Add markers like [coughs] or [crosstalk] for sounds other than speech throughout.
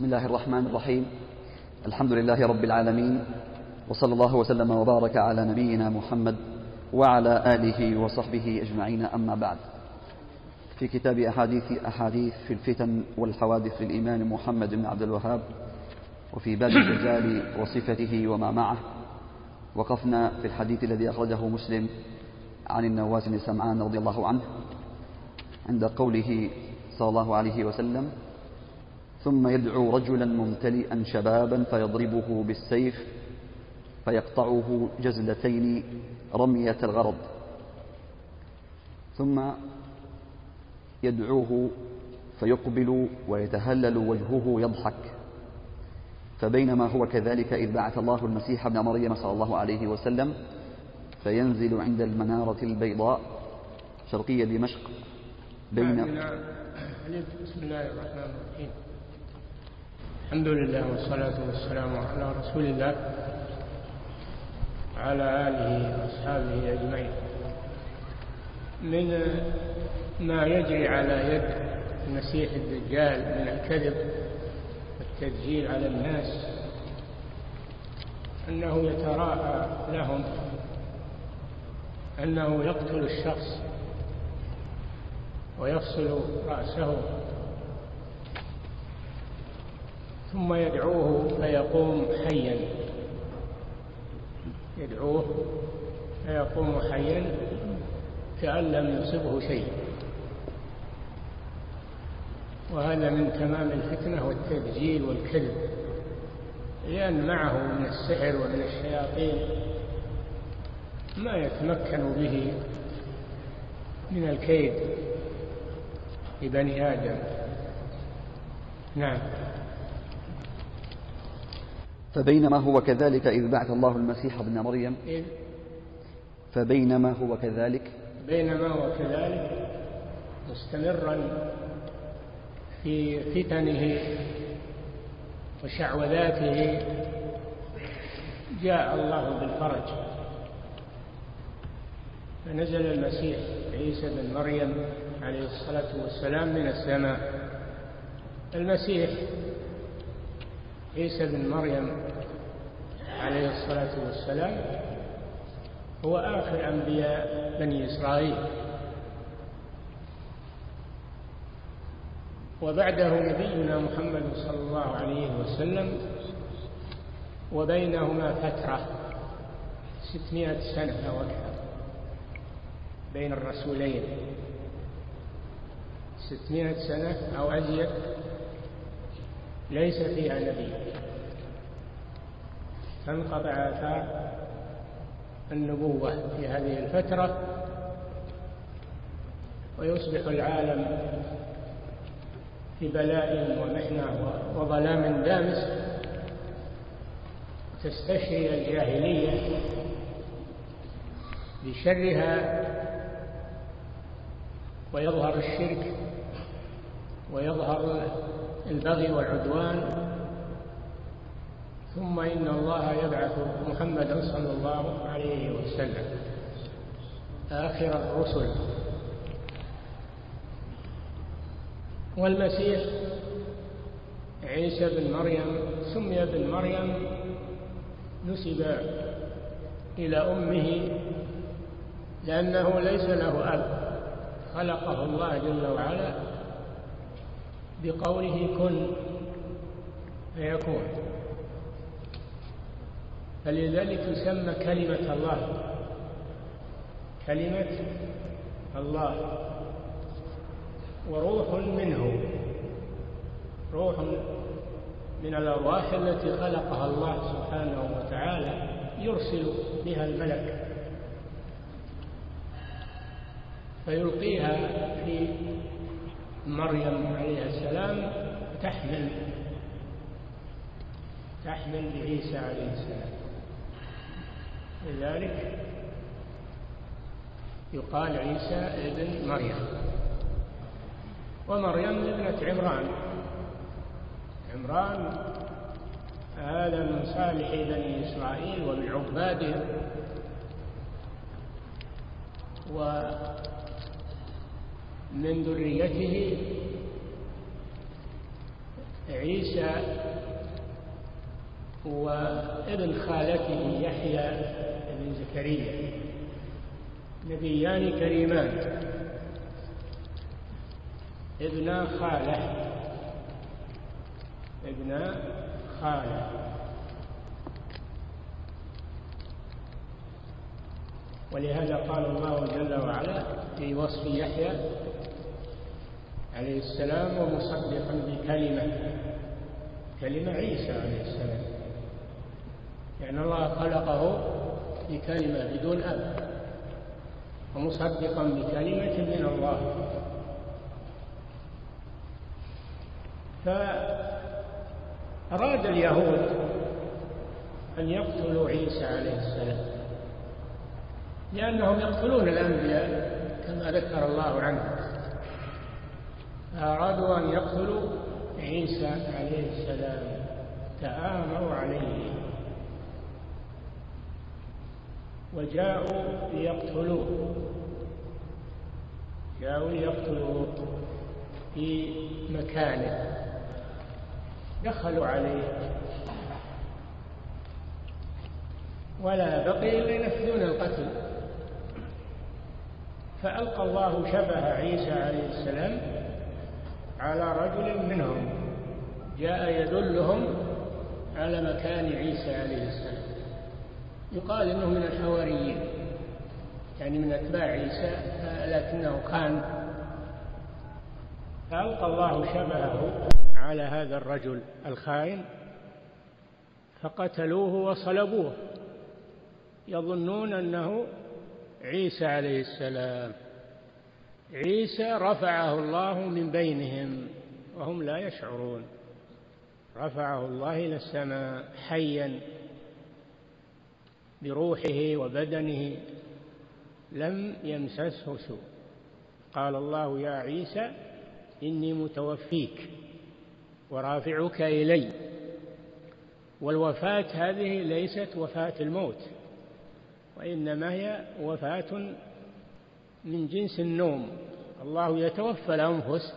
بسم الله الرحمن الرحيم. الحمد لله رب العالمين وصلى الله وسلم وبارك على نبينا محمد وعلى آله وصحبه أجمعين أما بعد. في كتاب أحاديث أحاديث في الفتن والحوادث للإمام محمد بن عبد الوهاب وفي باب الدجال وصفته وما معه. وقفنا في الحديث الذي أخرجه مسلم عن النواس بن سمعان رضي الله عنه عند قوله صلى الله عليه وسلم ثم يدعو رجلا ممتلئا شبابا فيضربه بالسيف فيقطعه جزلتين رمية الغرض. ثم يدعوه فيقبل ويتهلل وجهه يضحك. فبينما هو كذلك إذ بعث الله المسيح ابن مريم صلى الله عليه وسلم فينزل عند المنارة البيضاء شرقية دمشق بين بسم الله الرحمن الرحيم. الحمد لله والصلاة والسلام على رسول الله وعلى آله وأصحابه أجمعين. من ما يجري على يد المسيح الدجال من الكذب والتدجيل على الناس أنه يتراءى لهم أنه يقتل الشخص ويفصل رأسه ثم يدعوه فيقوم حيا. يدعوه فيقوم حيا كأن لم يصبه شيء. وهذا من تمام الفتنة والتدجيل والكذب. لأن معه من السحر ومن الشياطين ما يتمكن به من الكيد لبني آدم. نعم. فبينما هو كذلك إذ بعث الله المسيح ابن مريم. إذ فبينما هو كذلك. بينما هو كذلك مستمرا في فتنه وشعوذاته جاء الله بالفرج. فنزل المسيح عيسى بن مريم عليه الصلاة والسلام من السماء. المسيح عيسى بن مريم عليه الصلاة والسلام هو آخر أنبياء بني إسرائيل. وبعده نبينا محمد صلى الله عليه وسلم وبينهما فترة ستمائة سنة أو أكثر بين الرسولين. ستمائة سنة أو أزيد ليس فيها نبي. تنقطع آثار النبوة في هذه الفترة ويصبح العالم في بلاء ومحنة وظلام دامس تستشري الجاهلية بشرها ويظهر الشرك ويظهر البغي والعدوان. ثم إن الله يبعث محمدا صلى الله عليه وسلم. آخر الرسل. والمسيح عيسى بن مريم سمي بن مريم نسب إلى أمه لأنه ليس له أب. خلقه الله جل وعلا. بقوله كن فيكون. فلذلك يسمى كلمة الله. كلمة الله. وروح منه. روح من الأرواح التي خلقها الله سبحانه وتعالى يرسل بها الملك. فيلقيها في مريم عليه السلام تحمل تحمل بعيسى عليه السلام. لذلك يقال عيسى ابن مريم. ومريم ابنة عمران. عمران هذا من صالح بني إسرائيل ومن عبادهم ومن ذريته عيسى وابن خالته يحيى بن زكريا. نبيان كريمان. ابن خالة. ابن خالة. ولهذا قال الله جل وعلا في وصف يحيى عليه السلام ومصدقا بكلمة كلمة عيسى عليه السلام. يعني الله خلقه بكلمة بدون أب. ومصدقا بكلمة من الله. فأراد اليهود أن يقتلوا عيسى عليه السلام لأنهم يقتلون الأنبياء كما ذكر الله عنه فأرادوا أن يقتلوا عيسى عليه السلام تآمروا عليه. وجاءوا ليقتلوه. جاءوا ليقتلوه في مكانه. دخلوا عليه. ولا بقي إلا ينفذون القتل. فألقى الله شبه عيسى عليه السلام على رجل منهم جاء يدلهم على مكان عيسى عليه السلام. يقال إنه من الحواريين يعني من أتباع عيسى لكنه كان فالقى الله شبهه على هذا الرجل الخائن فقتلوه وصلبوه. يظنون أنه عيسى عليه السلام. عيسى رفعه الله من بينهم وهم لا يشعرون. رفعه الله إلى السماء حيا بروحه وبدنه لم يمسسه سوء. قال الله يا عيسى إني متوفيك ورافعك إلي. والوفاة هذه ليست وفاة الموت وإنما هي وفاة من جنس النوم. الله يتوفى الأنفس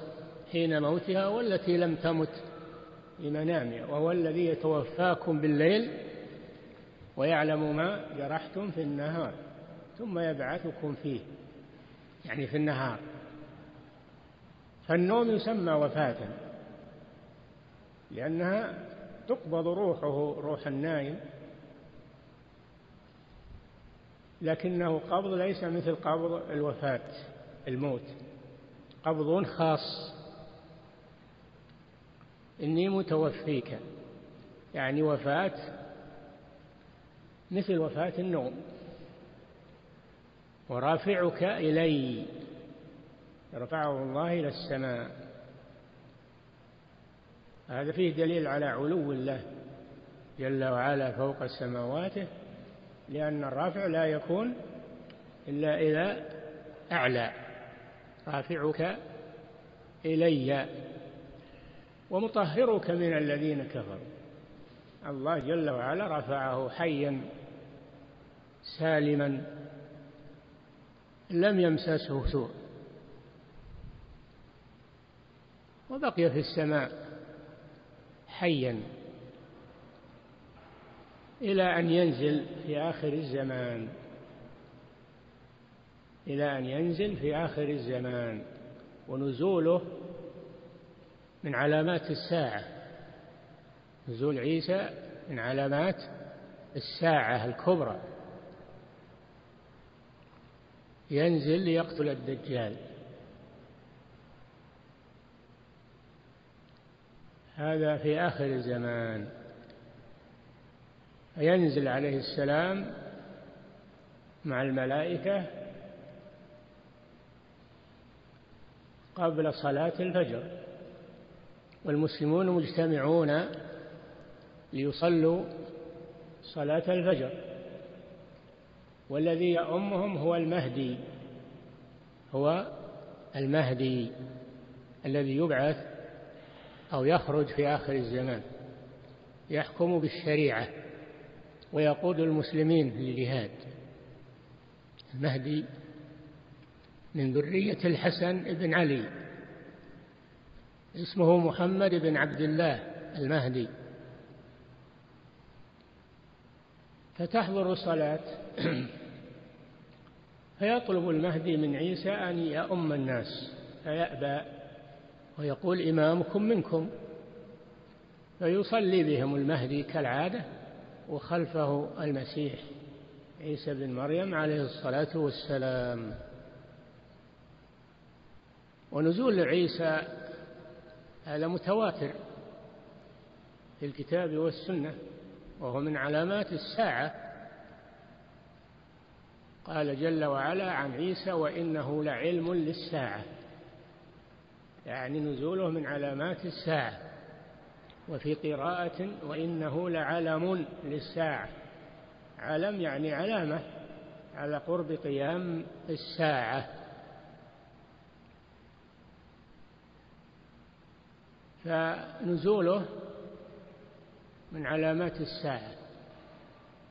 حين موتها والتي لم تمت لمنامها وهو الذي يتوفاكم بالليل ويعلم ما جرحتم في النهار ثم يبعثكم فيه يعني في النهار. فالنوم يسمى وفاة لأنها تقبض روحه روح النائم لكنه قبض ليس مثل قبض الوفاة الموت. قبض خاص. إني متوفيك. يعني وفاة مثل وفاة النوم. ورافعك إلي. رفعه الله إلى السماء. هذا فيه دليل على علو الله جل وعلا فوق سماواته لأن الرافع لا يكون إلا إذا أعلى. رافعك إلي ومطهرك من الذين كفروا. الله جل وعلا رفعه حيا سالما لم يمسسه سوء. وبقي في السماء حيا إلى أن ينزل في آخر الزمان. إلى أن ينزل في آخر الزمان. ونزوله من علامات الساعة. نزول عيسى من علامات الساعة الكبرى. ينزل ليقتل الدجال. هذا في آخر الزمان. ينزل عليه السلام مع الملائكة قبل صلاة الفجر. والمسلمون مجتمعون ليصلوا صلاة الفجر. والذي يؤمهم هو المهدي هو المهدي الذي يبعث أو يخرج في آخر الزمان يحكم بالشريعة. ويقود المسلمين للجهاد. المهدي من ذرية الحسن بن علي اسمه محمد بن عبد الله المهدي. فتحضر الصلاة فيطلب المهدي من عيسى أن يأم الناس فيأبى ويقول إمامكم منكم فيصلي بهم المهدي كالعادة. وخلفه المسيح عيسى بن مريم عليه الصلاة والسلام. ونزول عيسى هذا متواتر في الكتاب والسنة وهو من علامات الساعة. قال جل وعلا عن عيسى وإنه لعلم للساعة. يعني نزوله من علامات الساعة. وفي قراءة وإنه لعلم للساعة. علم يعني علامة على قرب قيام الساعة. فنزوله من علامات الساعة.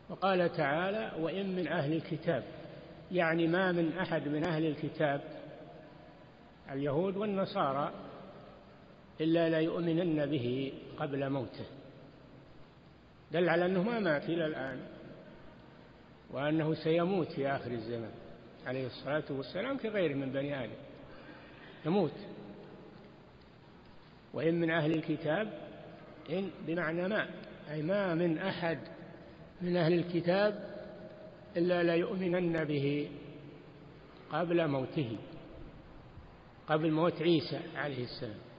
وقال تعالى وإن من أهل الكتاب. يعني ما من أحد من أهل الكتاب اليهود والنصارى إلا لا يؤمنن به قبل موته. دل على أنه ما مات إلى الآن وأنه سيموت في آخر الزمان عليه الصلاة والسلام كغيره من بني آدم. يموت. وإن من أهل الكتاب إن بمعنى ما أي ما من أحد من أهل الكتاب إلا ليؤمنن به قبل موته قبل موت عيسى عليه السلام.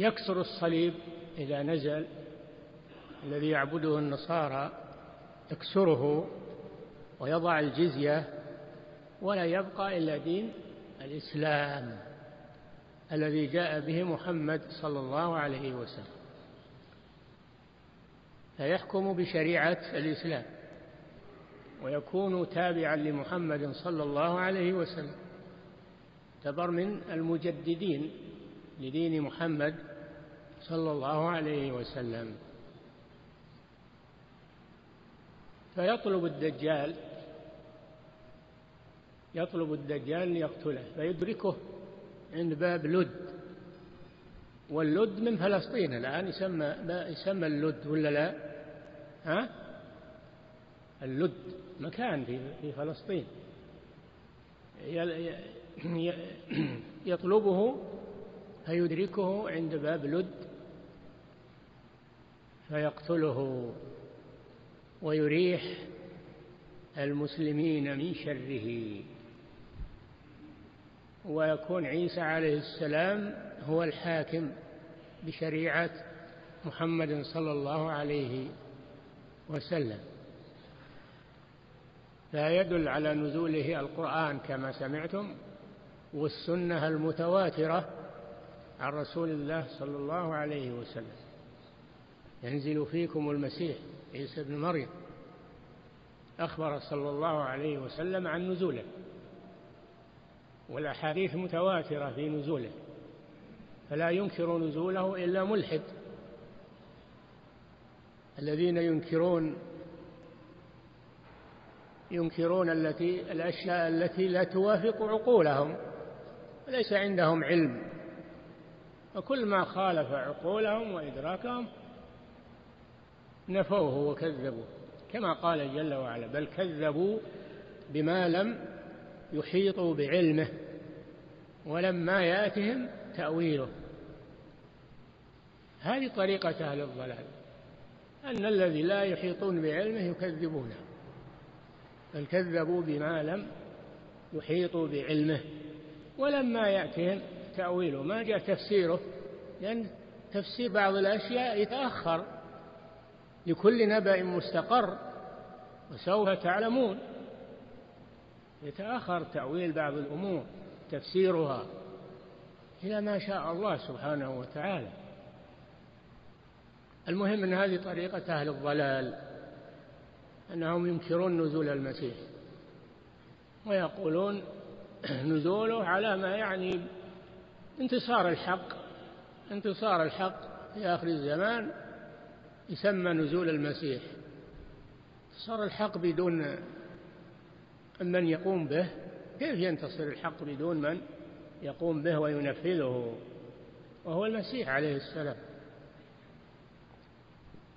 يكسر الصليب إذا نزل الذي يعبده النصارى يكسره ويضع الجزية ولا يبقى إلا دين الإسلام الذي جاء به محمد صلى الله عليه وسلم. فيحكم بشريعة الإسلام ويكون تابعا لمحمد صلى الله عليه وسلم. تبر من المجددين لدين محمد صلى الله عليه وسلم فيطلب الدجال يطلب الدجال ليقتله فيدركه عند باب لد واللد من فلسطين الآن يسمى يسمى اللد ولا لا؟ ها؟ اللد مكان في فلسطين يطلبه فيدركه عند باب لد فيقتله ويريح المسلمين من شره. ويكون عيسى عليه السلام هو الحاكم بشريعة محمد صلى الله عليه وسلم. فيدل على نزوله القرآن كما سمعتم والسنة المتواترة عن رسول الله صلى الله عليه وسلم. ينزل فيكم المسيح عيسى بن مريم. أخبر صلى الله عليه وسلم عن نزوله. والأحاديث متواترة في نزوله. فلا ينكر نزوله إلا ملحد. الذين ينكرون ينكرون التي الأشياء التي لا توافق عقولهم. وليس عندهم علم. وكل ما خالف عقولهم وإدراكهم نفوه وكذبوه كما قال جل وعلا بل كذبوا بما لم يحيطوا بعلمه ولما يأتهم تأويله. هذه طريقة أهل الضلال أن الذي لا يحيطون بعلمه يكذبونه بل كذبوا بما لم يحيطوا بعلمه. ولما يأتهم تأويله ما جاء تفسيره لأن تفسير بعض الأشياء يتأخر. لكل نبأ مستقر وسوف تعلمون. يتأخر تأويل بعض الأمور تفسيرها إلى ما شاء الله سبحانه وتعالى. المهم أن هذه طريقة أهل الضلال أنهم ينكرون نزول المسيح ويقولون نزوله على ما يعني انتصار الحق. انتصار الحق في آخر الزمان يسمى نزول المسيح. صار الحق بدون من يقوم به. كيف ينتصر الحق بدون من يقوم به وينفذه؟ وهو المسيح عليه السلام.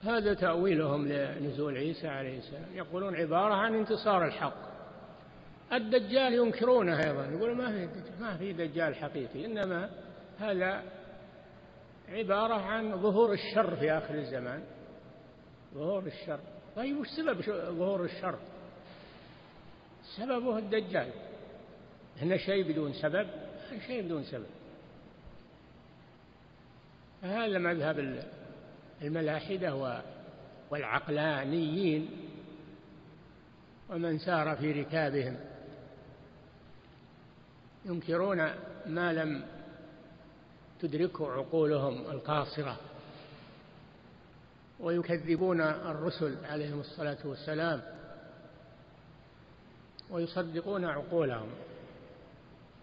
هذا تأويلهم لنزول عيسى عليه السلام. يقولون عبارة عن انتصار الحق. الدجال ينكرونه أيضا. يقول ما في ما في دجال حقيقي. إنما هذا عبارة عن ظهور الشر في آخر الزمان. ظهور الشر. طيب وش سبب ظهور الشر؟ سببه الدجال. هنا شيء بدون سبب؟ شيء بدون سبب. هذا مذهب الملاحدة والعقلانيين ومن سار في ركابهم. ينكرون ما لم تدركه عقولهم القاصرة. ويكذبون الرسل عليهم الصلاة والسلام ويصدقون عقولهم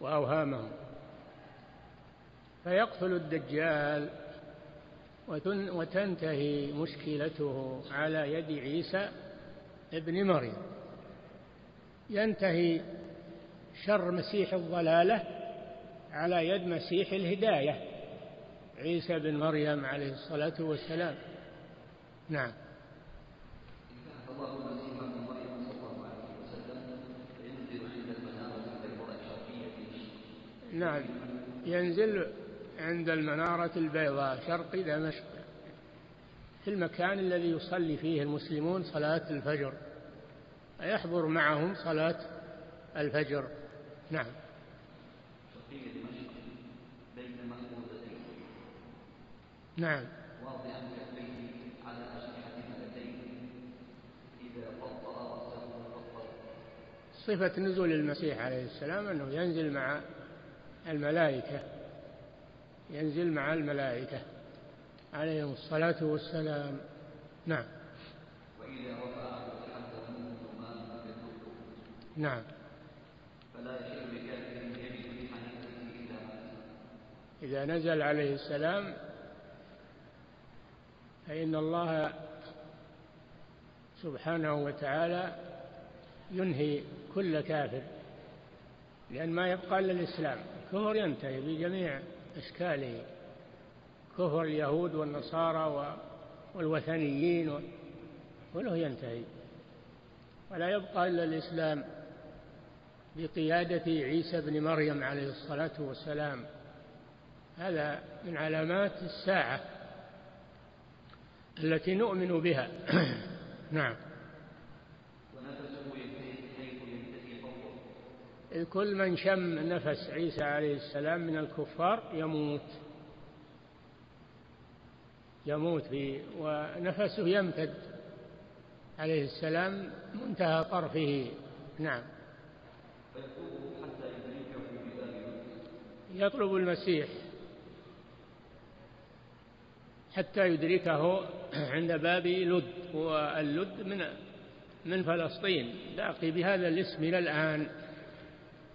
وأوهامهم. فيقتل الدجال وتنتهي مشكلته على يد عيسى ابن مريم. ينتهي شر مسيح الضلالة على يد مسيح الهداية عيسى بن مريم عليه الصلاة والسلام. نعم. نعم. ينزل عند المنارة البيضاء شرق دمشق في المكان الذي يصلي فيه المسلمون صلاة الفجر. يحضر معهم صلاة الفجر. نعم. نعم كفيه على أجنحة ملتين إذا فطر رأسه صفة نزول المسيح عليه السلام أنه ينزل مع الملائكة ينزل مع الملائكة عليهم الصلاة والسلام. نعم. وإذا رفع نعم. فلا إذا نزل عليه السلام فإن الله سبحانه وتعالى ينهي كل كافر لأن ما يبقى إلا الإسلام. الكفر ينتهي بجميع أشكاله كفر اليهود والنصارى والوثنيين كله ينتهي. ولا يبقى إلا الإسلام بقيادة عيسى بن مريم عليه الصلاة والسلام. هذا من علامات الساعة التي نؤمن بها. [coughs] نعم. كل من شم نفس عيسى عليه السلام من الكفار يموت. يموت به ونفسه يمتد عليه السلام منتهى طرفه. نعم. يطلب المسيح حتى يدركه عند باب لد واللد من من فلسطين. باقي بهذا الاسم إلى الآن.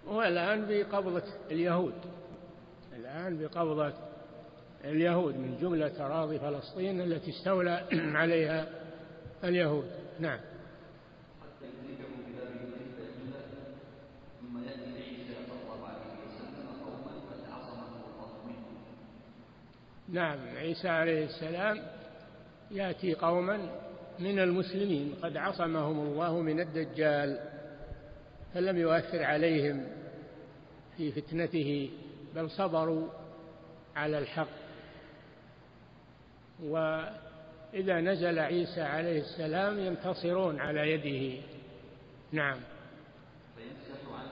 والآن بقبضة اليهود. الآن بقبضة اليهود من جملة أراضي فلسطين التي استولى [clears throat] عليها اليهود. نعم. نعم عيسى عليه السلام يأتي قوما من المسلمين قد عصمهم الله من الدجال. فلم يؤثر عليهم في فتنته بل صبروا على الحق. وإذا نزل عيسى عليه السلام ينتصرون على يده. نعم. فيمسح عن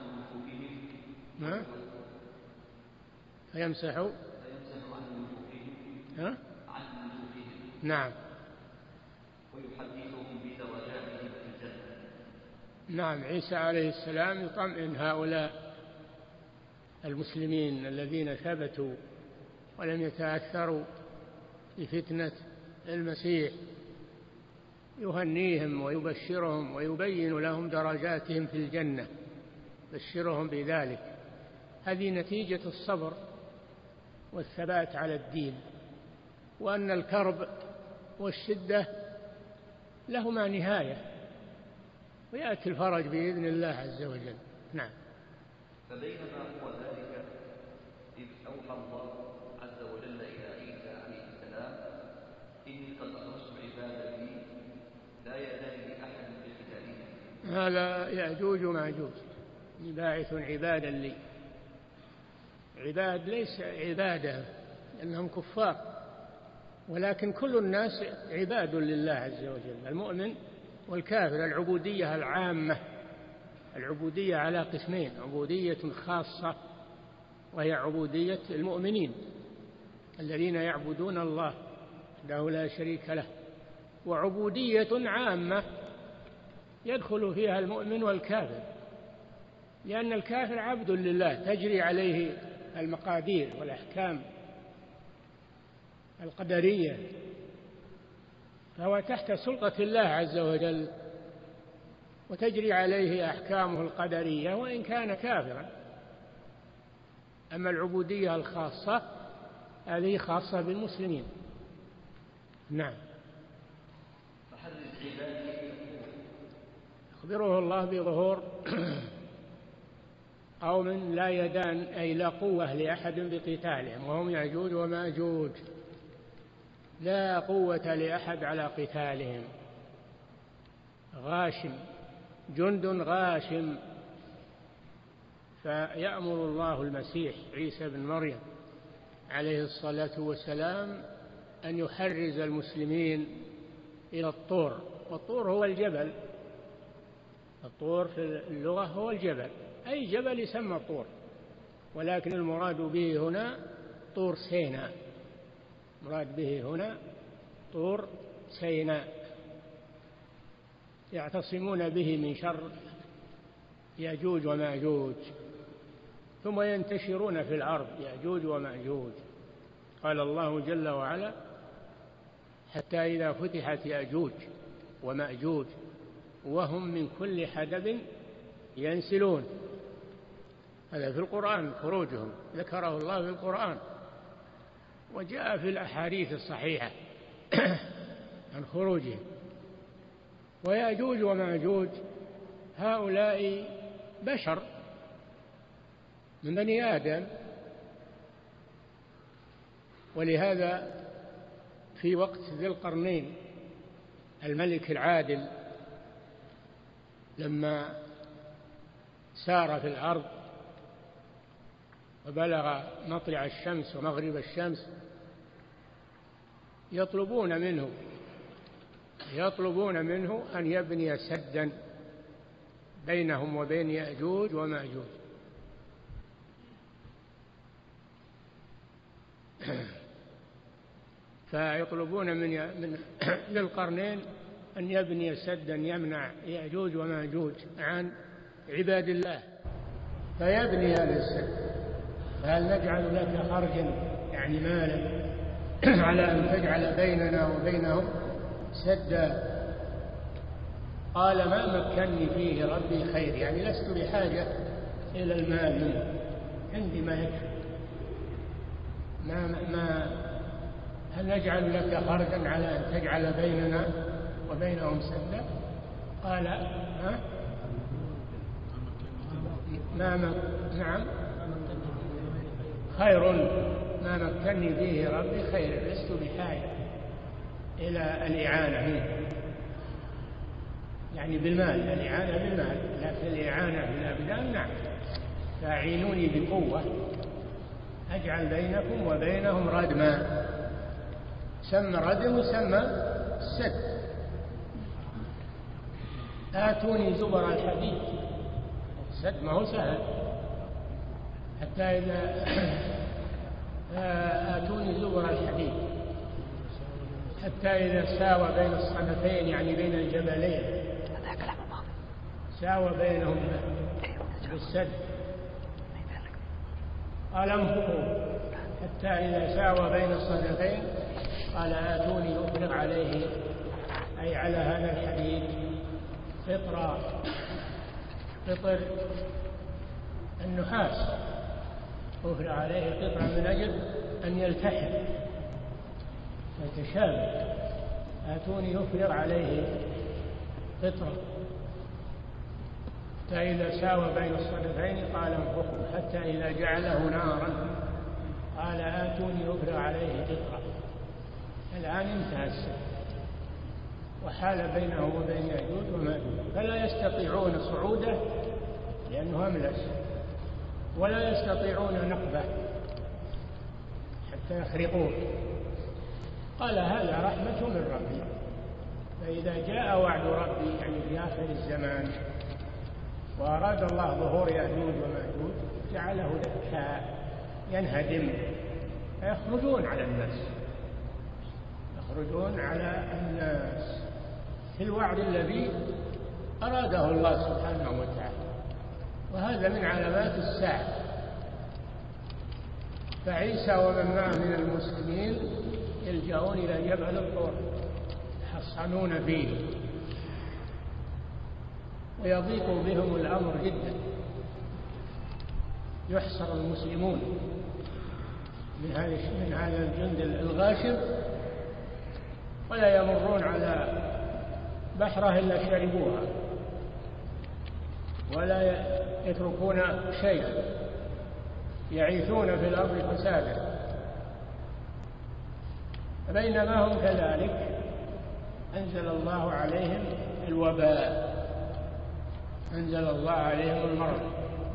نعم فيمسح؟ ها؟ نعم ويحدثهم بدرجاتهم في الجنة نعم عيسى عليه السلام يطمئن هؤلاء المسلمين الذين ثبتوا ولم يتأثروا بفتنة المسيح يهنيهم ويبشرهم ويبين لهم درجاتهم في الجنة بشرهم بذلك. هذه نتيجة الصبر والثبات على الدين وأن الكرب والشدة لهما نهاية. ويأتي الفرج بإذن الله عز وجل. نعم. فبينما هو ذلك أوحى الله عز وجل إلى عيسى عليه السلام إني قد أخرجت عبادتي لا يدان لأحد بقتالهم هذا يأجوج ومأجوج. باعث عبادا لي. عباد ليس عبادة لأنهم كفار. ولكن كل الناس عباد لله عز وجل. المؤمن والكافر العبودية العامة العبودية على قسمين عبودية خاصة وهي عبودية المؤمنين الذين يعبدون الله وحده لا شريك له وعبودية عامة يدخل فيها المؤمن والكافر لأن الكافر عبد لله تجري عليه المقادير والأحكام القدرية فهو تحت سلطة الله عز وجل وتجري عليه أحكامه القدرية وإن كان كافرا. أما العبودية الخاصة هذه خاصة بالمسلمين. نعم. يخبره الله بظهور قوم لا يدان أي لا قوة لأحد بقتالهم وهم يأجوج ومأجوج. لا قوة لأحد على قتالهم. غاشم جند غاشم. فيأمر الله المسيح عيسى بن مريم عليه الصلاة والسلام أن يحرز المسلمين إلى الطور والطور هو الجبل. الطور في اللغة هو الجبل. أي جبل يسمى طور ولكن المراد به هنا طور سيناء. مراد به هنا طور سيناء. يعتصمون به من شر يأجوج ومأجوج ثم ينتشرون في الأرض يأجوج ومأجوج. قال الله جل وعلا حتى إذا فتحت يأجوج ومأجوج وهم من كل حدب ينسلون. هذا في القرآن خروجهم. ذكره الله في القرآن. وجاء في الأحاديث الصحيحة [clears throat] عن خروجهم ويأجوج ومأجوج هؤلاء بشر من بني آدم. ولهذا في وقت ذي القرنين الملك العادل لما سار في الأرض وبلغ مطلع الشمس ومغرب الشمس يطلبون منه يطلبون منه أن يبني سدا بينهم وبين يأجوج ومأجوج. [clears throat] فيطلبون من من [clears throat] للقرنين أن يبني سدا يمنع يأجوج ومأجوج عن عباد الله فيبني هذا السد. فهل نجعل لك خرجا؟ يعني مالا؟ [clears throat] على أن تجعل بيننا وبينهم سدا. قال ما مكني فيه ربي خير. يعني لست بحاجة إلى المال. عندي ما يكفي. ما ما هل نجعل لك خرجا على أن تجعل بيننا وبينهم سدا؟ قال ها؟ ما نعم. خير. ما مكنني فيه ربي خير لست بحاجة إلى الإعانة منه يعني بالمال الإعانة بالمال. لكن الإعانة بالأبدان نعم. فأعينوني بقوة. أجعل بينكم وبينهم ردما. سمى ردم وسمى السد آتوني زبر الحديد. السد ما هو سهل. حتى إذا آتوني زبر الحديد حتى إذا ساوى بين الصدفين يعني بين الجبلين. ساوى بينهم بالسد. قال انفقوا. حتى إذا ساوى بين الصدفين قال آتوني أفرغ عليه. أي على هذا الحديد قطرا قطر النحاس. أفرغ عليه قطرا من أجل أن يلتحم. ويتشابه آتوني يفرغ عليه قطرا حتى إذا ساوى بين الصدفين قال انفخوا حتى إذا جعله نارا قال آتوني أفرغ عليه قطرة الآن انتهى السر وحال بينه وبين يأجوج وماجوج فلا يستطيعون صعوده لأنه أملس. ولا يستطيعون نقبه حتى يخرقوه. قال هذا رحمة من ربي. فإذا جاء وعد ربي يعني في آخر الزمان وأراد الله ظهور يأجوج وماجوج جعله دكا ينهدم. فيخرجون على الناس. يخرجون على الناس. في الوعد الذي أراده الله سبحانه وتعالى. وهذا من علامات الساعة فعيسى ومن معه من المسلمين يلجأون إلى جبل الطور يحصنون فيه. ويضيق بهم الأمر جدا. يحصر المسلمون. من هذا الجند الغاشم ولا يمرون على بحرة إلا شربوها. ولا يتركون شيئا يعيثون في الأرض فسادا. بينما هم كذلك أنزل الله عليهم الوباء. أنزل الله عليهم المرض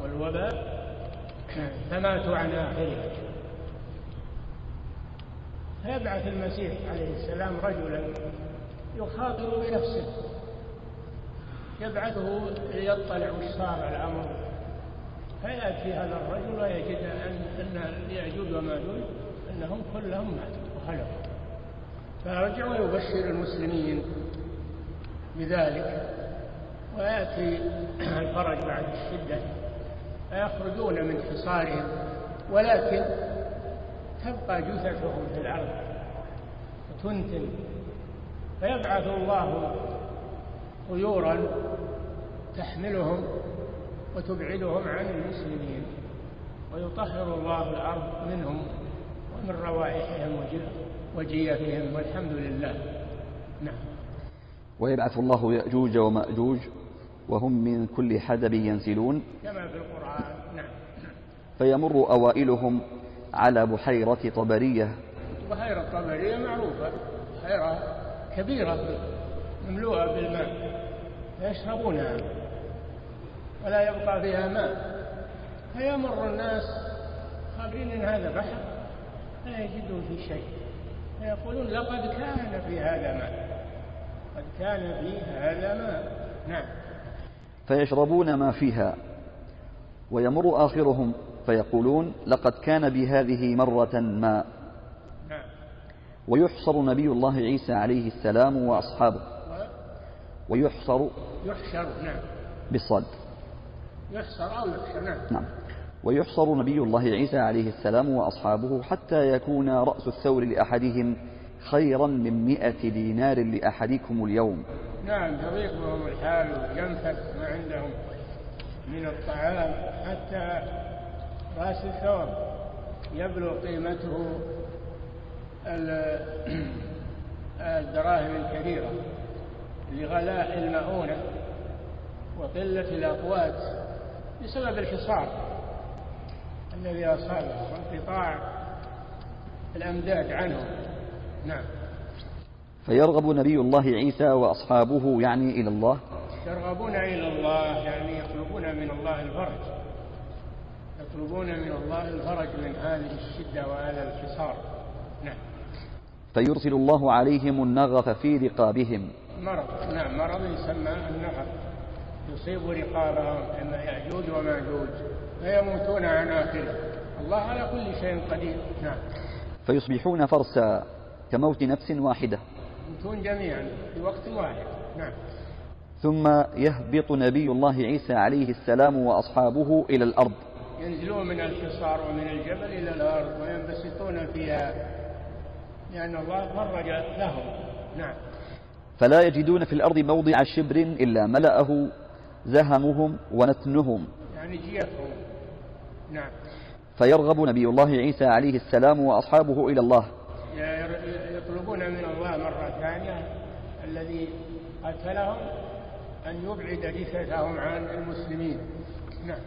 والوباء فماتوا عن آخره فيبعث المسيح عليه السلام رجلا يخاطر بنفسه يبعثه ليطلع وش صار الأمر. فيأتي هذا الرجل ويجد أن أن يأجوج وماجوج أنهم كلهم ماتوا وخلفوا. فيرجع ويبشر المسلمين بذلك. ويأتي الفرج بعد الشدة. فيخرجون من حصارهم. ولكن تبقى جثثهم في الأرض وتنتن. فيبعث الله طيورا تحملهم وتبعدهم عن المسلمين ويطهر الله الأرض منهم ومن روائحهم وجيفهم والحمد لله. نعم. ويبعث الله يأجوج ومأجوج وهم من كل حدب ينسلون كما في القرآن. نعم. فيمر أوائلهم على بحيرة طبرية. بحيرة طبرية معروفة. بحيرة كبيرة مملوءة بالماء. فيشربونها. ولا يبقى فيها ماء. فيمر الناس خابرين ان هذا بحر لا يجدون في شيء. فيقولون لقد كان في هذا ماء. قد كان في هذا ماء. نعم. فيشربون ما فيها ويمر آخرهم فيقولون لقد كان بهذه مرة ماء. نعم. ويحصر نبي الله عيسى عليه السلام وأصحابه. ويحصر يحشر نعم. بالصاد يحصر أو يحشر نعم. نعم ويحصر نبي الله عيسى عليه السلام وأصحابه حتى يكون رأس الثور لأحدهم خيرا من مئة دينار لأحدكم اليوم. نعم يضيق بهم الحال وينفد ما عندهم من الطعام حتى رأس الثور يبلغ قيمته الدراهم الكثيرة لغلاء المؤونة وقلة الأقوات. بسبب الحصار. الذي أصابه وانقطاع الأمداد عنهم نعم. فيرغب نبي الله عيسى وأصحابه يعني إلى الله؟ يرغبون إلى الله يعني يطلبون من الله الفرج. يطلبون من الله الفرج من هذه الشدة وهذا الحصار. نعم. فيرسل الله عليهم النغف في رقابهم. مرض. نعم مرض يسمى النغف يصيب رقابهم إما يأجوج ومأجوج فيموتون عن آخره. الله على كل شيء قدير. نعم. فيصبحون فرسا كموت نفس واحدة. يموتون جميعا في وقت واحد. نعم. ثم يهبط نبي الله عيسى عليه السلام وأصحابه إلى الأرض. ينزلون من الحصار ومن الجبل إلى الأرض وينبسطون فيها لأن الله فرج لهم. نعم. فلا يجدون في الأرض موضع شبر إلا ملأه زهمهم ونتنهم. يعني جيفهم نعم. فيرغب نبي الله عيسى عليه السلام وأصحابه إلى الله. يطلبون من الله مرة ثانية الذي قتلهم أن يبعد جثثهم عن المسلمين. نعم.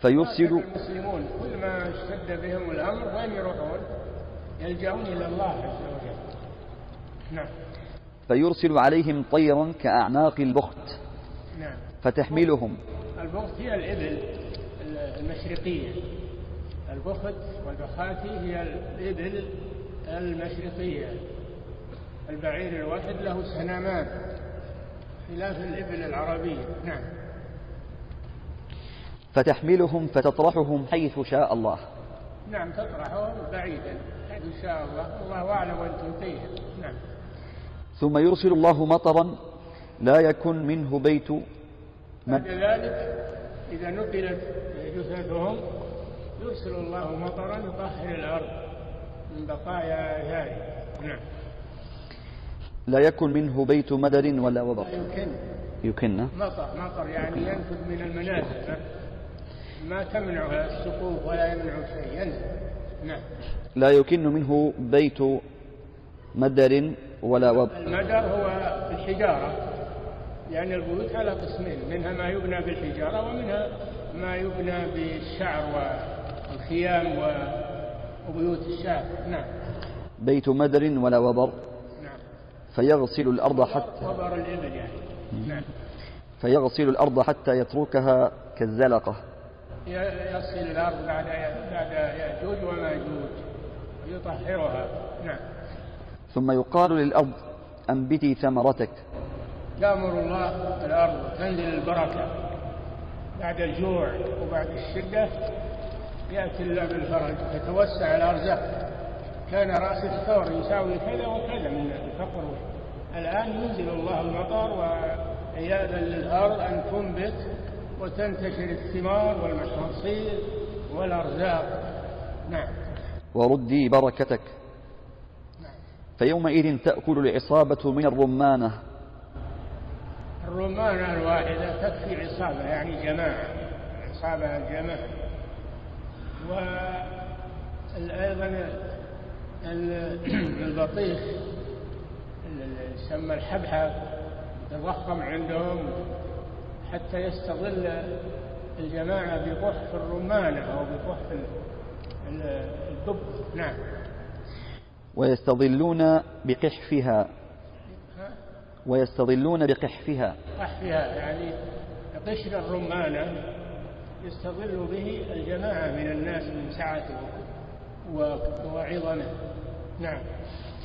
فيرسل المسلمون. كل ما اشتد بهم الأمر وين يروحون يلجأون إلى الله عز وجل. نعم. فيرسل عليهم طيرا كأعناق البخت. نعم. فتحملهم. البخت هي الإبل المشرقية. البخت والبخاتي هي الإبل المشرقية. البعير الواحد له سنامان خلاف الإبل العربية. نعم. فتحملهم فتطرحهم حيث شاء الله. نعم تطرحهم بعيدا حيث شاء الله. الله أعلم وين تنتهي نعم. ثم يرسل الله مطرا لا يكن منه بيت بعد ذلك إذا نقلت جثثهم يرسل الله مطرا يطهر الأرض من بقايا ذلك. نعم. لا يكن منه بيت مدر ولا وبر لا يمكن. يكن مطر مطر يعني ينفذ من المنازل. ما تمنعها السقوف ولا يمنع شيء نعم. لا يكن منه بيت مدر ولا وبر المدر هو الحجارة. يعني البيوت على قسمين منها ما يبنى بالحجارة ومنها ما يبنى بالشعر والخيام وبيوت الشعر. نعم. بيت مدر ولا وبر؟ نعم. فيغسل الأرض حتى وبر الإبل يعني. نعم. فيغسل الأرض حتى يتركها كالزلقة. يغسل الأرض بعد بعد يأجوج ومأجوج. يطهرها. نعم. ثم يقال للأرض أنبتي ثمرتك. يأمر الله الأرض تنزل البركة. بعد الجوع وبعد الشدة يأتي الله بالفرج تتوسع الأرزاق. كان رأس الثور يساوي كذا وكذا من الفقر. الآن ينزل الله المطر وعياذا للأرض أن تنبت وتنتشر الثمار والمحاصيل والأرزاق. نعم. وردي بركتك. نعم. فيومئذ تأكل العصابة من الرمانة. الرمانة الواحدة تكفي عصابة يعني جماعة عصابة الجماعة وأيضا [clears throat] البطيخ يسمى الحبحب يضخم عندهم حتى يستظل الجماعة بقحف الرمانة أو بقحف الدب. نعم. ويستظلون بقحفها. ويستظلون بقحفها. قحفها يعني قشر الرمانة يستظل به الجماعة من الناس من سعته وعظمه. نعم.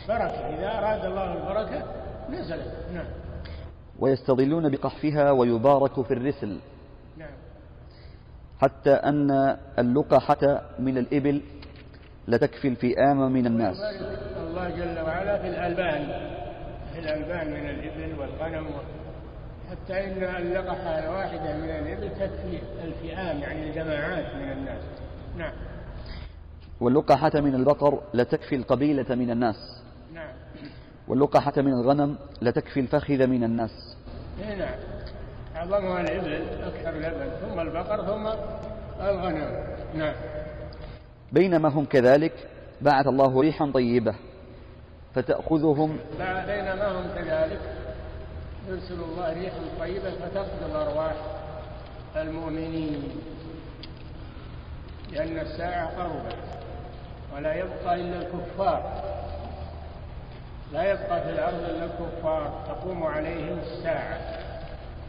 بركة إذا أراد الله البركة نزلت. نعم. ويستظلون بقحفها ويبارك في الرسل. نعم. حتى أن اللقحة من الإبل لتكفي الفئام من الناس. الله جل وعلا في الألبان. الألبان من الإبل والغنم حتى إن اللقحة الواحدة من الإبل تكفي الفئام يعني الجماعات من الناس. نعم. واللقحة من البقر لتكفي القبيلة من الناس. نعم. واللقحة من الغنم لتكفي الفخذ من الناس. إيه نعم. أعظمها الإبل أكثر لبن ثم البقر ثم الغنم. نعم. بينما هم كذلك بعث الله ريحا طيبة. فتأخذهم بينما هم كذلك يرسل الله ريحا طيبة فتقبض أرواح المؤمنين لأن الساعة قربت ولا يبقى إلا الكفار لا يبقى في الأرض إلا الكفار تقوم عليهم الساعة.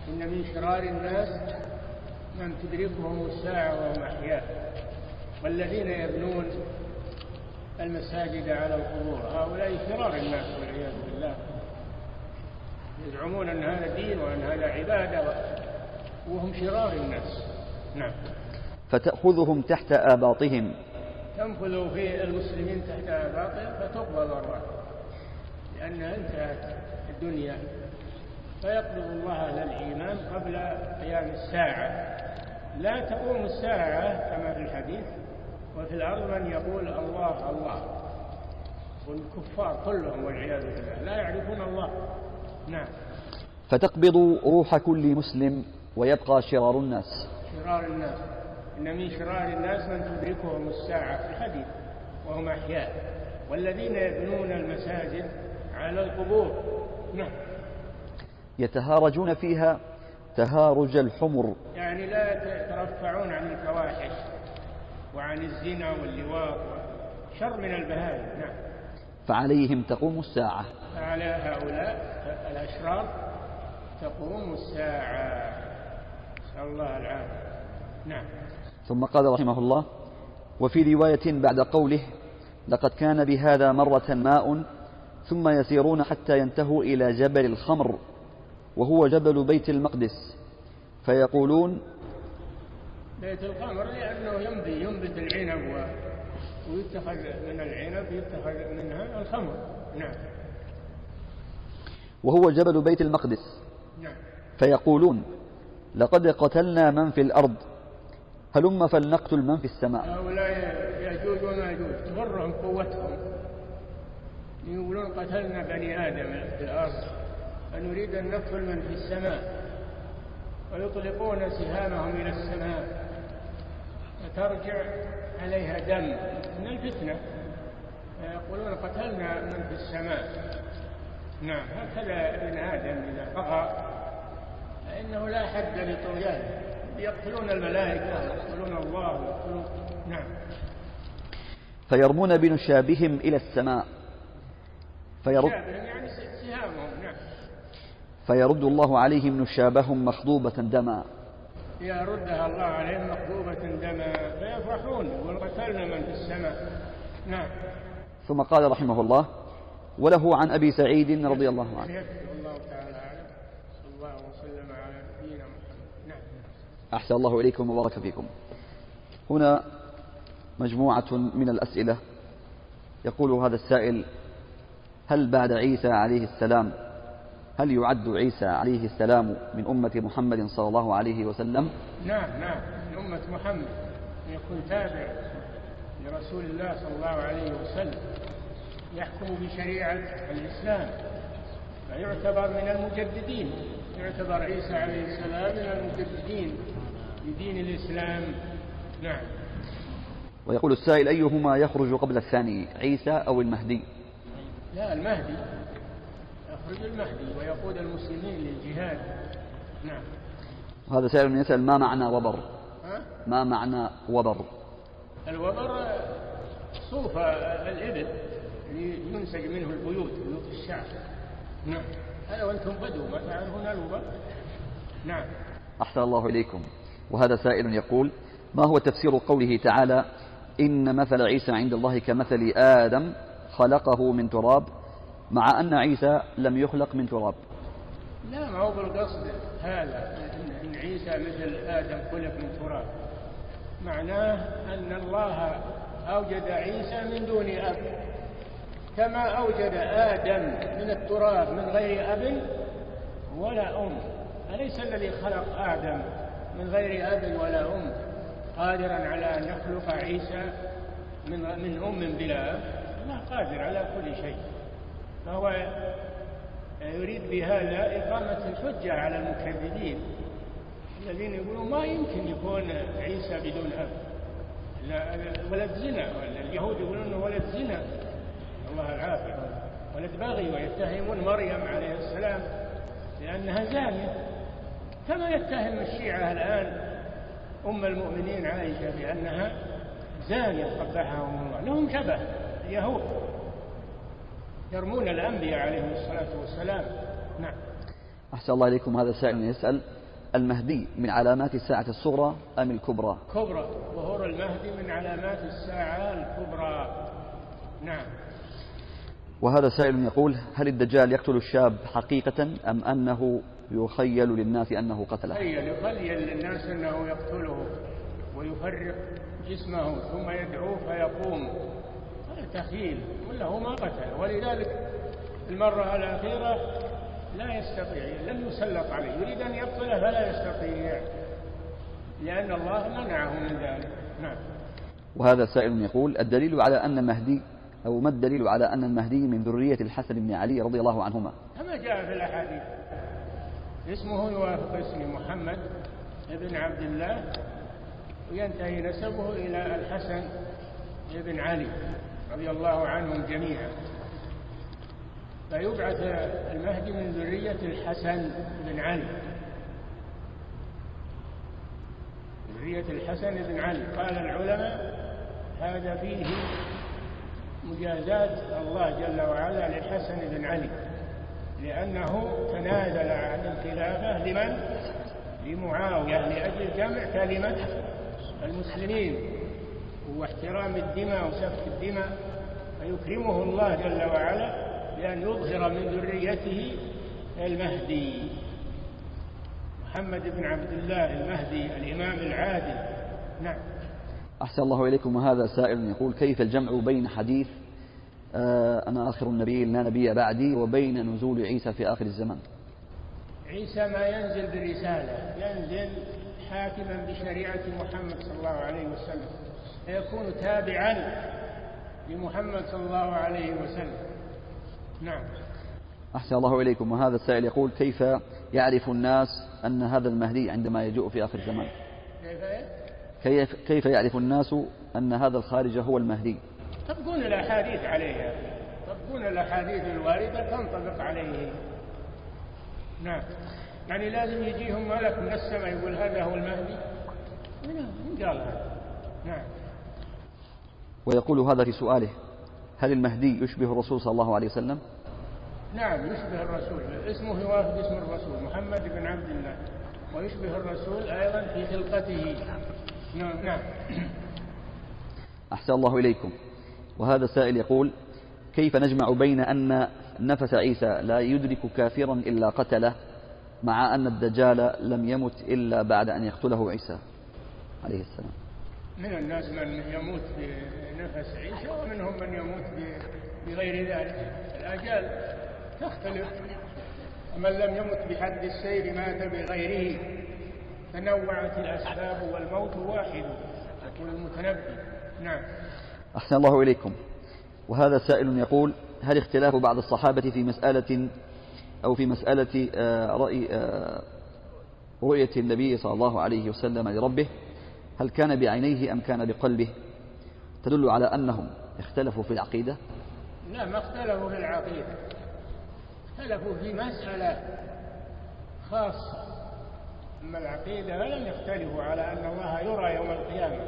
إن من شرار الناس من تدركهم الساعة وهم أحياء والذين يبنون المساجد على القبور. هؤلاء شرار الناس والعياذ بالله. يزعمون أن هذا دين وأن هذا عبادة وهم شرار الناس. نعم. فتأخذهم تحت آباطهم. تنفذ في المسلمين تحت آباطهم فتقبض أرواحهم لأنها انتهت الدنيا. فيقبض الله أهل الإيمان قبل قيام الساعة. لا تقوم الساعة كما في الحديث. وفي الأرض من يقول الله الله. والكفار كلهم والعياذ بالله. لا يعرفون الله. نعم. فتقبض روح كل مسلم ويبقى شرار الناس. شرار الناس. إن من شرار الناس من تدركهم الساعة في الحديث وهم أحياء. والذين يبنون المساجد على القبور. نعم. يتهارجون فيها تهارج الحمر. يعني لا يترفعون عن الفواحش. وعن الزنا واللواط شر من البهائم. نعم. فعليهم تقوم الساعة. فعلى هؤلاء الأشرار تقوم الساعة. نسأل الله العافية. نعم. ثم قال رحمه الله وفي رواية بعد قوله لقد كان بهذا مرة ماء ثم يسيرون حتى ينتهوا إلى جبل الخمر وهو جبل بيت المقدس فيقولون بيت الخمر لأنه ينبي ينبت العنب ويتخذ من العنب يتخذ منها الخمر. نعم. وهو جبل بيت المقدس. نعم. فيقولون لقد قتلنا من في الأرض هلم فلنقتل من في السماء. هؤلاء يأجوج وماجوج تغرهم قوتهم. يقولون قتلنا بني آدم في الأرض فنريد أن نقتل من في السماء ويطلقون سهامهم إلى السماء. فترجع عليها دم من الفتنة. يقولون قتلنا من في السماء. نعم هكذا ابن آدم إذا طغى فإنه لا حد لطغيانه. يقتلون الملائكة يقتلون الله يقتلون نعم. فيرمون بنشابهم إلى السماء. فيرد يعني سهامهم نعم. فيرد الله عليهم نشابهم مخضوبة دما. يردها الله عليهم مخضوبة دما فيفرحون يقول قتلنا من في السماء. نعم. ثم قال رحمه الله وله عن أبي سعيد رضي الله عنه. الله تعالى صلى الله وسلم على نبينا محمد. نعم. أحسن الله إليكم وبارك فيكم. هنا مجموعة من الأسئلة. يقول هذا السائل هل بعد عيسى عليه السلام هل يعد عيسى عليه السلام من أمة محمد صلى الله عليه وسلم؟ نعم نعم من أمة محمد. يكون تابع لرسول الله صلى الله عليه وسلم. يحكم بشريعة الإسلام. فيعتبر من المجددين. يعتبر عيسى عليه السلام من المجددين لدين الإسلام. نعم. ويقول السائل أيهما يخرج قبل الثاني عيسى أو المهدي؟ لا المهدي. المهدي ويقود المسلمين للجهاد. نعم. وهذا سائل يسأل ما معنى وبر؟ ها؟ ما معنى وبر؟ الوبر صوف الإبل ينسج منه البيوت بيوت الشعب. نعم. هذا وأنتم بدو ما تعرفون الوبر؟ نعم. أحسن الله إليكم. وهذا سائل يقول ما هو تفسير قوله تعالى إن مثل عيسى عند الله كمثل آدم خلقه من تراب؟ مع أن عيسى لم يخلق من تراب. لا ما هو بالقصد هذا إن عيسى مثل آدم خلق من تراب. معناه أن الله أوجد عيسى من دون أب. كما أوجد آدم من التراب من غير أب ولا أم. أليس الذي خلق آدم من غير أب ولا أم؟ قادرا على أن يخلق عيسى من من أم بلا أب؟ الله قادر على كل شيء. فهو يريد بهذا إقامة الحجة على المكذبين الذين يقولون ما يمكن يكون عيسى بدون أب. ولد زنا اليهود يقولون إنه ولد زنا. الله العافية. ولد بغي ويتهمون مريم عليه السلام لأنها زانية. كما يتهم الشيعة الآن أم المؤمنين عائشة بأنها زانية قبحهم الله. لهم شبه اليهود. يرمون الأنبياء عليهم الصلاة والسلام. نعم. أحسن الله إليكم. هذا سائل يسأل المهدي من علامات الساعة الصغرى أم الكبرى؟ كبرى. ظهور المهدي من علامات الساعة الكبرى. نعم. وهذا سائل يقول هل الدجال يقتل الشاب حقيقة أم أنه يخيل للناس أنه قتله؟ يخيل يخيل للناس أنه يقتله ويفرق جسمه ثم يدعوه فيقوم. تخيل ولا هو ما قتل. ولذلك المرة الأخيرة لا يستطيع لم يسلط عليه. يريد أن يقتله فلا يستطيع لأن الله منعه من ذلك. نعم. وهذا سائل يقول الدليل على أن المهدي أو ما الدليل على أن المهدي من ذرية الحسن بن علي رضي الله عنهما؟ كما جاء في الأحاديث. اسمه يوافق اسم محمد بن عبد الله وينتهي نسبه إلى الحسن بن علي. رضي الله عنهم جميعا. فيبعث المهدي من ذرية الحسن بن علي. ذرية الحسن بن علي. قال العلماء هذا فيه مجازات الله جل وعلا للحسن بن علي. لأنه تنازل عن الخلافة لمن؟ لمعاوية لأجل جمع كلمة المسلمين. واحترام الدماء وسفك الدماء فيكرمه الله جل وعلا بأن يظهر من ذريته المهدي. محمد بن عبد الله المهدي الإمام العادل. نعم. أحسن الله إليكم. وهذا سائل يقول كيف الجمع بين حديث آه أنا آخر النبي لا نبي بعدي وبين نزول عيسى في آخر الزمان؟ عيسى ما ينزل برسالة ينزل حاكما بشريعة محمد صلى الله عليه وسلم. فيكون تابعا لمحمد صلى الله عليه وسلم. نعم. أحسن الله إليكم. وهذا السائل يقول كيف يعرف الناس أن هذا المهدي عندما يجوء في آخر الزمان؟ كيف, كيف يعرف الناس أن هذا الخارج هو المهدي؟ تبقون الأحاديث عليه. تبقون الأحاديث الواردة تنطبق عليه. نعم. يعني لازم يجيهم ملك من السماء يقول هذا هو المهدي؟ من قال هذا نعم. ويقول هذا في سؤاله هل المهدي يشبه الرسول صلى الله عليه وسلم؟ نعم يشبه الرسول. اسمه يوافق اسم الرسول محمد بن عبد الله. ويشبه الرسول أيضا في خلقته. نعم نعم. [coughs] أحسن الله إليكم. وهذا السائل يقول كيف نجمع بين أن نفس عيسى لا يدرك كافرا إلا قتله مع أن الدجال لم يمت إلا بعد أن يقتله عيسى عليه السلام؟ من الناس من يموت بنفس عيسى ومنهم من يموت بغير ذلك. الأجال تختلف. من لم يمت بحد السير مات بغيره. تنوعت الأسباب والموت واحد يقول المتنبي. نعم. أحسن الله إليكم. وهذا سائل يقول هل اختلاف بعض الصحابة في مسألة أو في مسألة آه، رأي آه، رؤية النبي صلى الله عليه وسلم لربه؟ هل كان بعينيه أم كان بقلبه تدل على أنهم اختلفوا في العقيدة؟ لا ما اختلفوا في العقيدة. اختلفوا في مسألة خاصة. أما العقيدة فلم يختلفوا على أن الله يرى يوم القيامة.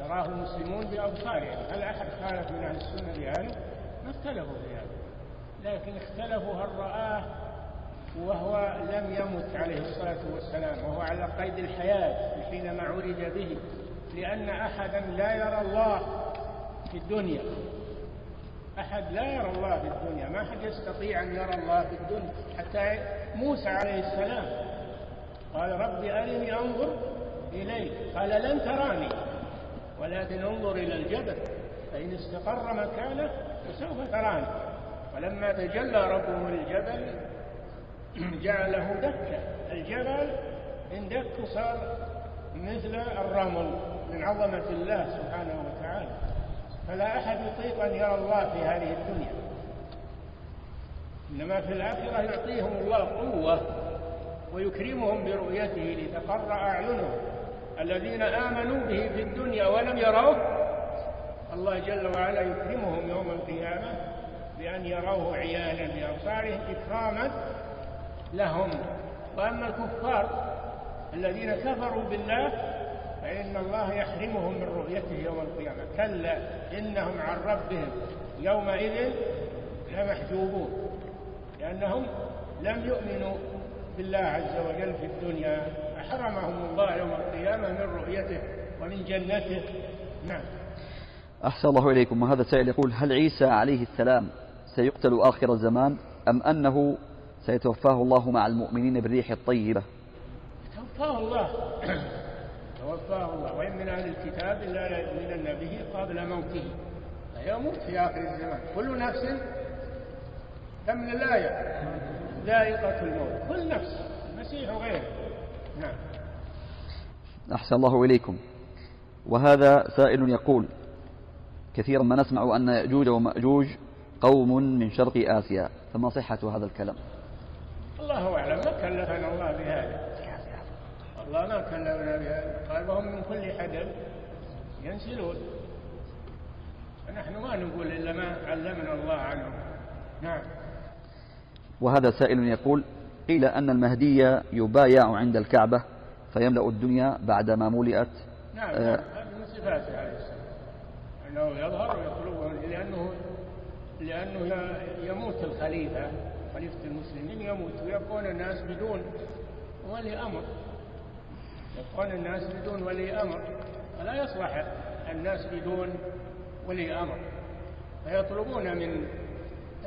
يراه المسلمون بأبصارهم. هل أحد خالف من أهل السنة بهذا؟ ما اختلفوا في هذا. لكن اختلفوا هل رآه وهو لم يمت عليه الصلاة والسلام وهو على قيد الحياة حينما عرج به لأن أحدا لا يرى الله في الدنيا. أحد لا يرى الله في الدنيا ما أحد يستطيع أن يرى الله في الدنيا. حتى موسى عليه السلام قال ربي أرني أنظر إليك. قال لن تراني ولكن انظر إلى الجبل فإن استقر مكانه فسوف تراني. ولما تجلى ربه للجبل جعله دكا الجبل إن دك صار مثل الرمل من عظمة الله سبحانه وتعالى. فلا أحد يطيق أن يرى الله في هذه الدنيا. إنما في الآخرة يعطيهم الله قوة ويكرمهم برؤيته لتقر أعينهم. الذين آمنوا به في الدنيا ولم يروه الله جل وعلا يكرمهم يوم القيامة بأن يروه عيانا بأبصارهم إكراما لهم وأما الكفار الذين كفروا بالله فإن الله يحرمهم من رؤيته يوم القيامة. كلا إنهم عن ربهم يومئذ لمحجوبون لأنهم لم يؤمنوا بالله عز وجل في الدنيا. أحرمهم الله يوم القيامة من رؤيته ومن جنته. نعم. أحسن الله إليكم. وهذا سائل يقول هل عيسى عليه السلام سيقتل آخر الزمان أم أنه سيتوفاه الله مع المؤمنين بالريح الطيبة. توفاه الله. [clears throat] توفاه الله. وإن من أهل الكتاب إلا ليؤمنن به قبل موته. فيموت في آخر الزمان. كل نفس كم من الآية ذائقة الموت. كل نفس. المسيح وغيره. نعم. أحسن الله إليكم. وهذا سائل يقول كثيرا ما نسمع أن يأجوج ومأجوج قوم من شرق آسيا. فما صحة هذا الكلام؟ الله أعلم ما كلفنا الله بهذا. الله ما كلفنا بهذا. قال وهم من كل حدث ينسلون فنحن ما نقول إلا ما علمنا الله عنهم. نعم. وهذا سائل يقول قيل أن المهدي يبايع عند الكعبة فيملأ الدنيا بعدما ملئت. نعم نعم. هذه من صفاته عليه السلام أنه يظهر ويطلبه لأنه لأنه يموت الخليفة. خليفة المسلمين يموت ويبقون الناس بدون ولي أمر. يبقون الناس بدون ولي أمر. فلا يصلح الناس بدون ولي أمر. فيطلبون من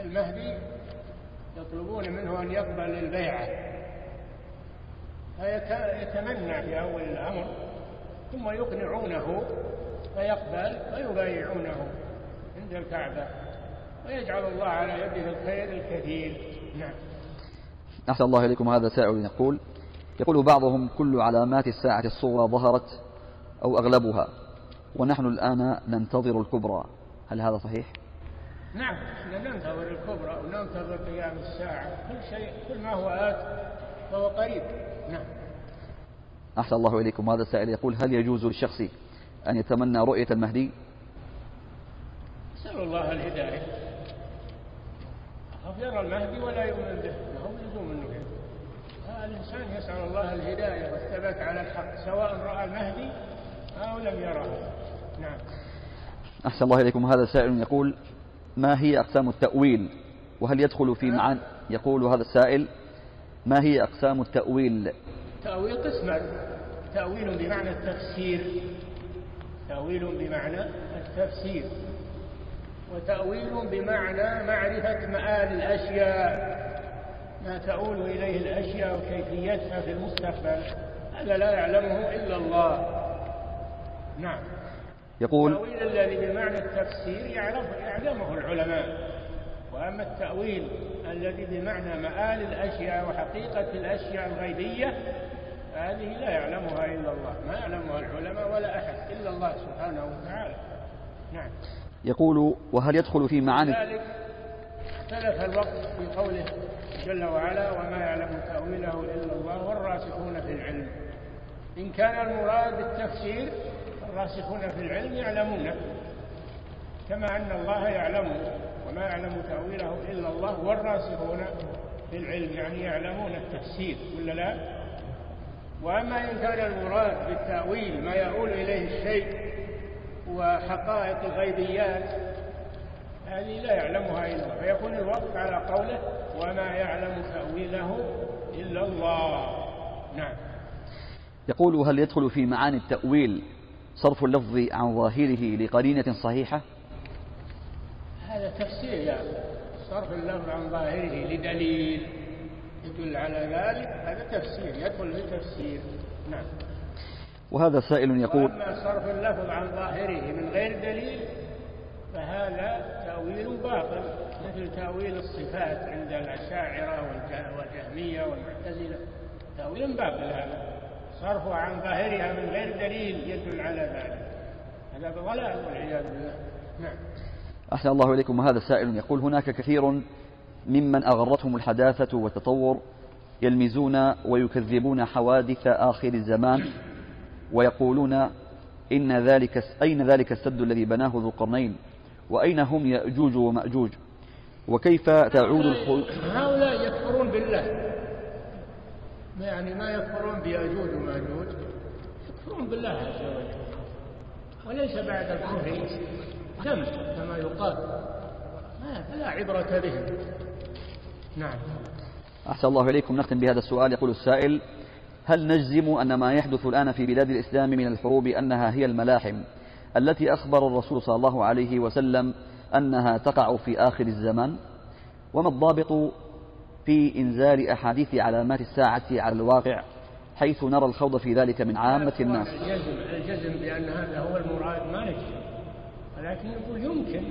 المهدي يطلبون منه أن يقبل البيعة. فيتمنع في أول الأمر ثم يقنعونه فيقبل فيبايعونه عند الكعبة. ويجعل الله على يده الخير الكثير. نعم. أحسن الله إليكم هذا سائل يقول يقول بعضهم كل علامات الساعة الصغرى ظهرت أو أغلبها ونحن الآن ننتظر الكبرى. هل هذا صحيح؟ نعم إحنا ننتظر الكبرى وننتظر قيام الساعة. كل شيء كل ما هو آت فهو قريب. نعم. أحسن الله إليكم هذا السائل يقول هل يجوز للشخص أن يتمنى رؤية المهدي؟ نسأل الله الهداية. يرى المهدي ولا يؤمن به. ما هو لزوم أنه الإنسان يسأل الله الهداية والثبات على الحق سواء رأى المهدي أو لم يره. نعم. أحسن الله إليكم. هذا سائل يقول ما هي أقسام التأويل؟ وهل يدخل في معان يقول هذا السائل ما هي أقسام التأويل؟ تأويل قسمان تأويل بمعنى التفسير. تأويل بمعنى التفسير. وتأويل بمعنى معرفة مآل الأشياء. ما تؤول إليه الأشياء وكيفيتها في المستقبل هذا لا يعلمه إلا الله. نعم. يقول التأويل الذي بمعنى التفسير يعرف يعلمه العلماء. وأما التأويل الذي بمعنى مآل الأشياء وحقيقة الأشياء الغيبية هذه لا يعلمها إلا الله. ما يعلمها العلماء ولا أحد إلا الله سبحانه وتعالى. نعم. يقول وهل يدخل في معاني؟ ذلك اختلف الوقت في قوله جل وعلا وما يعلم تأويله إلا الله والراسخون في العلم. إن كان المراد بالتفسير الراسخون في العلم يعلمونه كما أن الله يعلمه وما يعلم تأويله إلا الله والراسخون في العلم. يعني يعلمون التفسير ولا لا؟ وأما إن كان المراد بالتأويل ما يؤول إليه الشيء وحقائق الغيبيات هذه لا يعلمها إلا الله. فيكون الوقف على قوله وما يعلم تأويله إلا الله. نعم. يقول هل يدخل في معاني التأويل صرف اللفظ عن ظاهره لقرينة صحيحة؟ هذا تفسير يا صرف اللفظ عن ظاهره لدليل يدل على ذلك هذا تفسير يدخل في تفسير نعم. وهذا سائل يقول وأما صرف اللفظ عن ظاهره من غير دليل فهذا تأويل باطل مثل تأويل الصفات عند الأشاعرة والجهمية والمعتزلة. تأويل باطل هذا. صرفه عن ظاهرها من غير دليل يدل على ذلك. هذا ضلال والعياذ بالله. نعم. أحسن الله إليكم. هذا سائل يقول هناك كثير ممن أغرتهم الحداثة والتطور يلمزون ويكذبون حوادث آخر الزمان ويقولون إن ذلك أين ذلك السد الذي بناه ذو القرنين وأين هم يأجوج ومأجوج؟ وكيف تعود الخلق هؤلاء يكفرون بالله. يعني ما يكفرون بيأجوج ومأجوج؟ يكفرون بالله عز وجل. وليس بعد الكفر ذنب كما يقال. فلا عبرة بهم نعم. أحسن الله إليكم. نختم بهذا السؤال. يقول السائل هل نجزم أن ما يحدث الآن في بلاد الإسلام من الحروب أنها هي الملاحم التي أخبر الرسول صلى الله عليه وسلم أنها تقع في آخر الزمان؟ وما الضابط في إنزال أحاديث علامات الساعة على الواقع حيث نرى الخوض في ذلك من عامة الناس؟ الجزم, الجزم بأن هذا هو المراد ما نجزم ولكن يقول يمكن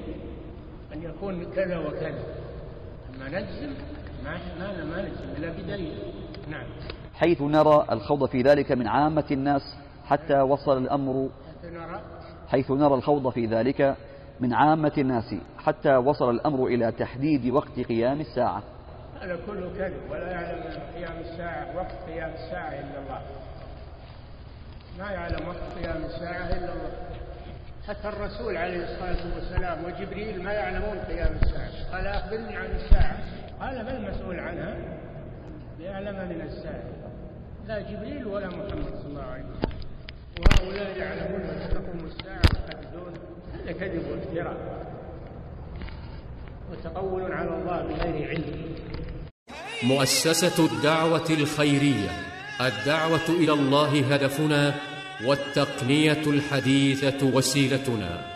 أن يكون كذا وكذا. أما نجزم ما ما نجزم إلا بدليل. نعم. حيث نرى الخوض في ذلك من عامة الناس حتى وصل الأمر حيث نرى الخوض في ذلك من عامة الناس حتى وصل الأمر إلى تحديد وقت قيام الساعة. هذا كله كذب ولا يعلم قيام الساعة وقت قيام الساعة إلا الله. ما يعلم وقت قيام الساعة إلا الله. حتى الرسول عليه الصلاة والسلام وجبريل ما يعلمون قيام الساعة. قال أخبرني عن الساعة. قال ما المسؤول عنها؟ ليعلم من الساعة. لا جبريل ولا محمد صلى الله عليه وسلم. وهؤلاء يعلمون متى تقوم الساعة ويحدثون هذا كذب وافتراء. وتقول على الله بغير علم. مؤسسة الدعوة الخيرية الدعوة إلى الله هدفنا والتقنية الحديثة وسيلتنا.